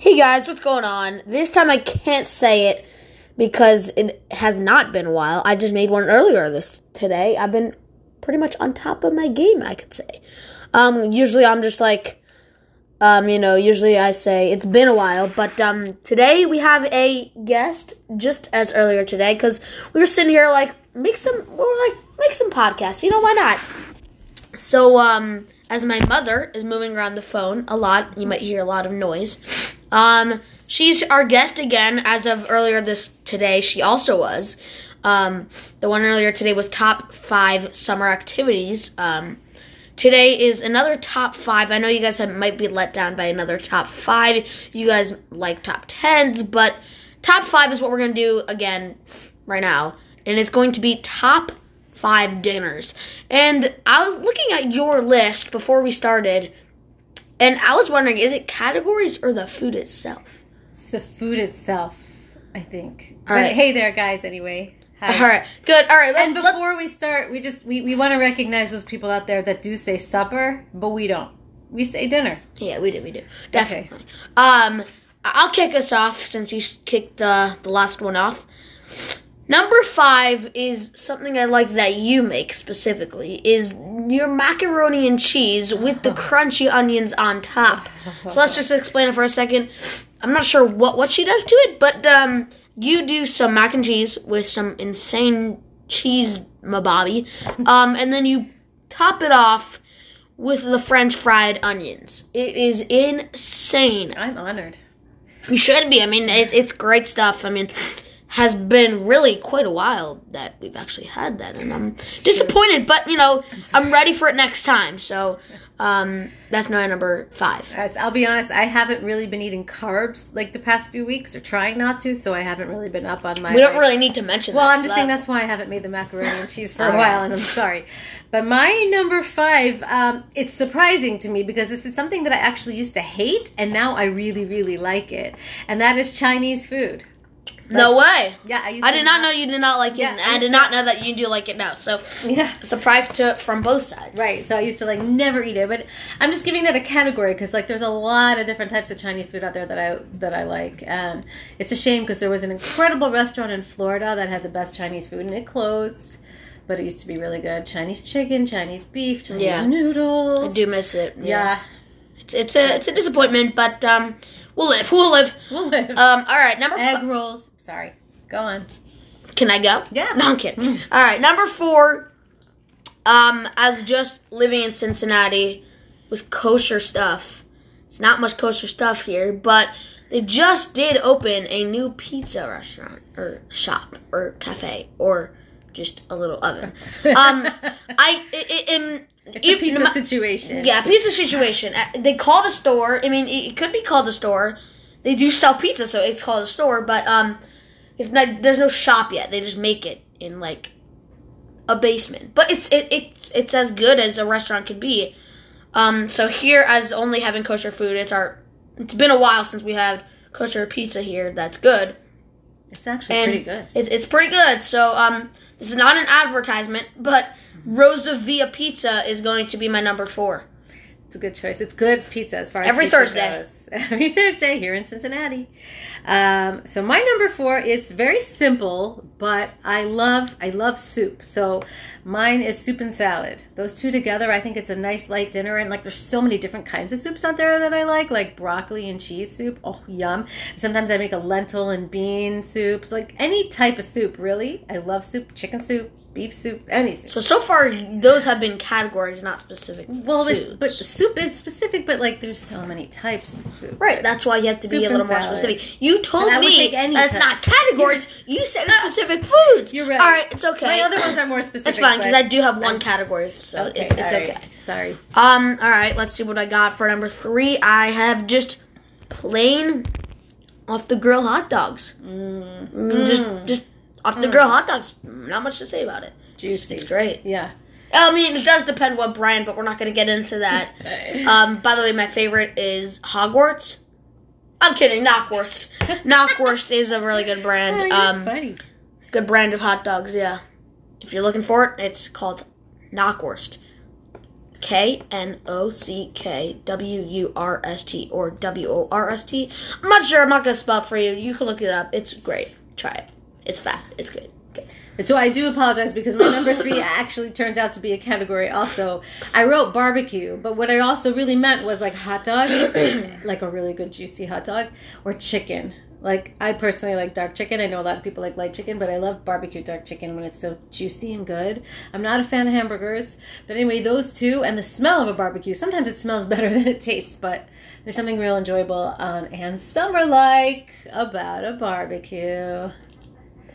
Hey guys, what's going on? This time I can't say it because it has not been a while. I just made one earlier this today. I've been pretty much on top of my game, I could say. Um, usually I'm just like, um, you know, usually I say it's been a while, but um, today we have a guest, just as earlier today, because we were sitting here like make some, we were like make some podcasts. You know why not? So um, as my mother is moving around the phone a lot, you might hear a lot of noise. Um, she's our guest again as of earlier this today. She also was. Um, the one earlier today was top five summer activities. Um, today is another top five. I know you guys have, might be let down by another top five. You guys like top tens, but top five is what we're gonna do again right now, and it's going to be top five dinners. And I was looking at your list before we started, and I was wondering, is it categories or the food itself? It's the food itself, I think. All but hey there, guys. Anyway. Hi. All right, good. All right, And before we start, we just we, we want to recognize those people out there that do say supper, but we don't. We say dinner. Yeah, we do, we do. Definitely. Um, I'll kick us off since you kicked the the last one off. Number five is something I like that you make specifically is your macaroni and cheese with the crunchy onions on top. So let's just explain it for a second. I'm not sure what what she does to it, but um, you do some mac and cheese with some insane cheese mababi, um, and then you top it off with the French fried onions. It is insane. I'm honored. You should be. I mean, it, it's great stuff. I mean, has been really quite a while that we've actually had that, and I'm disappointed. But you know, I'm, ready for it next time. So um, that's my number five. Right, so I'll be honest, I haven't really been eating carbs like the past few weeks, or trying not to, so I haven't really been up on my. We don't really need to mention. Well, that, I'm so just saying that's why I haven't made the macaroni and cheese for a while, and I'm sorry. But my number five, um, it's surprising to me because this is something that I actually used to hate, and now I really, really like it, and that is Chinese food. No way. Yeah, I used. I did not know you did not like it, Yeah, and I I did to- not know that you do like it now. So Yeah. surprise to from both sides. Right, so I used to like never eat it, but I'm just giving that a category because like there's a lot of different types of Chinese food out there that I that I like, and it's a shame because there was an incredible restaurant in Florida that had the best Chinese food and it closed, but it used to be really good. Chinese chicken, Chinese beef, Chinese Yeah. noodles. I do miss it. Yeah, It's, it's a it's a disappointment, but um, we'll live. We'll live. we'll live. Um, all right, number Egg five. rolls. Sorry, go on. Can I go? Yeah. No, I'm kidding. All right, number four. Um, as just living in Cincinnati with kosher stuff. It's not much kosher stuff here, but they just did open a new pizza restaurant or shop or cafe or just a little oven. Um, I i- i- am. It's a pizza situation. Yeah, pizza situation. Uh, They called a store. I mean, it it could be called a store. They do sell pizza, so it's called a store. But um, it's not. There's no shop yet. They just make it in like a basement. But it's it, it it's as good as a restaurant could be. Um, so here, as only having kosher food, it's our. It's been a while since we had kosher pizza here. That's good. It's actually And pretty good. It, it's pretty good. So um, this is not an advertisement, but Rosa Via Pizza is going to be my number four. It's a good choice. It's good pizza as far as Every Thursday. goes. Every Thursday here in Cincinnati. Um, so my number four, it's very simple, but I love I love soup. So mine is soup and salad. Those two together, I think it's a nice light dinner. And like, there's so many different kinds of soups out there that I like, like broccoli and cheese soup. Oh, yum! Sometimes I make a lentil and bean soups. Like any type of soup, really. I love soup. Chicken soup, beef soup, any soup. So so far, those have been categories, not specific. Well, but soup is specific, but like there's so many types of soup. Right, that's why you have to be a little more salad. specific. You told And I would me take any that it's type. not categories. You said specific foods. You're right. All right, it's okay. My other ones are more specific. That's fine because I do have one category, so Okay, it's, it's right. okay. Sorry. Um, all right, let's see what I got for number three. I have just plain off the grill hot dogs. Mm. I mean, just just off the grill hot dogs. Not much to say about it. Juicy. it's great. Yeah. I mean, it does depend what brand, but we're not going to get into that. Um, by the way, my favorite is Hogwarts. I'm kidding, Knockwurst. Knockwurst is a really good Oh, brand. you're Um, funny. good brand of hot dogs. Yeah, if you're looking for it, it's called Knockwurst. K N O C K W U R S T or W O R S T. I'm not sure. I'm not gonna spell it for you. You can look it up. It's great. Try it. It's fat. It's good. And so I do apologize because my number three actually turns out to be a category also. I wrote barbecue, but what I also really meant was like hot dogs, like a really good juicy hot dog, or chicken. Like I personally like dark chicken. I know a lot of people like light chicken, but I love barbecue dark chicken when it's so juicy and good. I'm not a fan of hamburgers, but anyway, those two and the smell of a barbecue. Sometimes it smells better than it tastes, but there's something real enjoyable um, and summer like about a barbecue.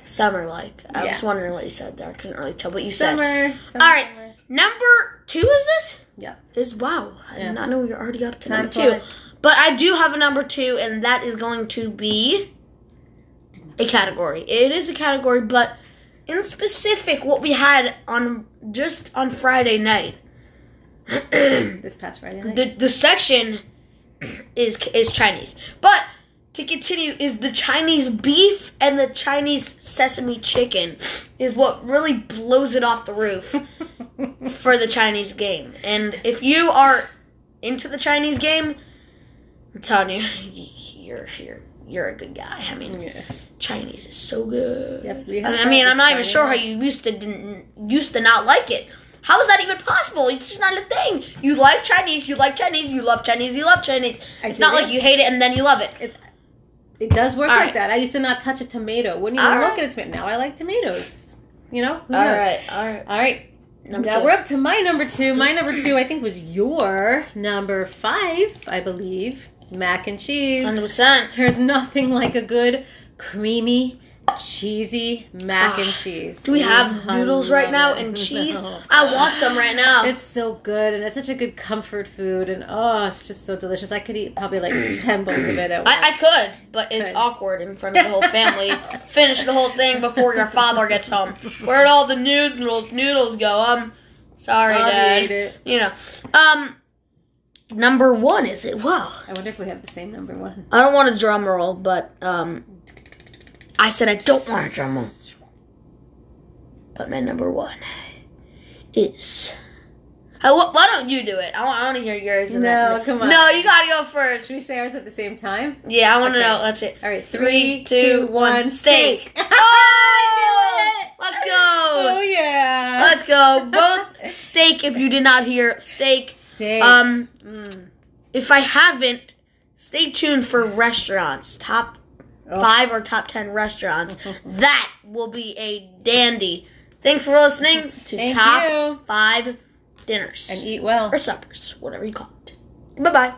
Summer like. I Yeah. was wondering what you said there. I couldn't really tell what you said. Summer. summer All right. summer. Number two is this? Yeah. Is wow. I Yeah. did not know we were already up to Time number two. flies. But I do have a number two, and that is going to be a category. It is a category, but in specific, what we had on just on Friday night, This past Friday night. the the section is is Chinese. But to continue, is the Chinese beef and the Chinese sesame chicken is what really blows it off the roof for the Chinese game. And if you are into the Chinese game, I'm telling you, you're you're you're a good guy. I mean, yeah. Chinese is so good. Yep, I mean, I'm not even sure how you used to didn't used to not like it. How is that even possible? It's just not a thing. You like Chinese, you like Chinese, you love Chinese, you love Chinese. I It's not like you hate it and then you love it. It's it does work All like right. that. I used to not touch a tomato. Wouldn't even All look right. at a tomato. Now I like tomatoes. You know. All right, all right. All right. Number now two. we're up to my number two. My number two, I think, was your number five. I believe mac and cheese. Hundred percent. There's nothing like a good creamy, cheesy mac and cheese. Do we have noodles right now and cheese? No. I want some right now. It's so good, and it's such a good comfort food, and oh, it's just so delicious. I could eat probably like ten bowls of it at once. I, I could, but it's Good. awkward in front of the whole family. Finish the whole thing before your father gets home. Where'd all the news noodles go? Um, sorry, I'll Dad. it. You know, um, number one is it? Wow. I wonder if we have the same number one. I don't want a drum roll, but um, I said I don't want a drum roll. But my number one is. Uh, wh- why don't you do it? I want, I want to hear yours. and No, then- come on. No, you gotta go first. Should we say ours at the same time? Yeah, I want to Okay. know. That's it. All right, Three, two, one. Steak. I Oh! knew it! Let's go. Oh yeah. Let's go. Both steak. If you did not hear steak. Steak. Um, Mm. if I haven't, stay tuned for restaurants. Top Oh. five or top ten restaurants. that will be a dandy. Thanks for listening to Thank Top you. Five Dinners And eat well. or Suppers, whatever you call it. Bye bye.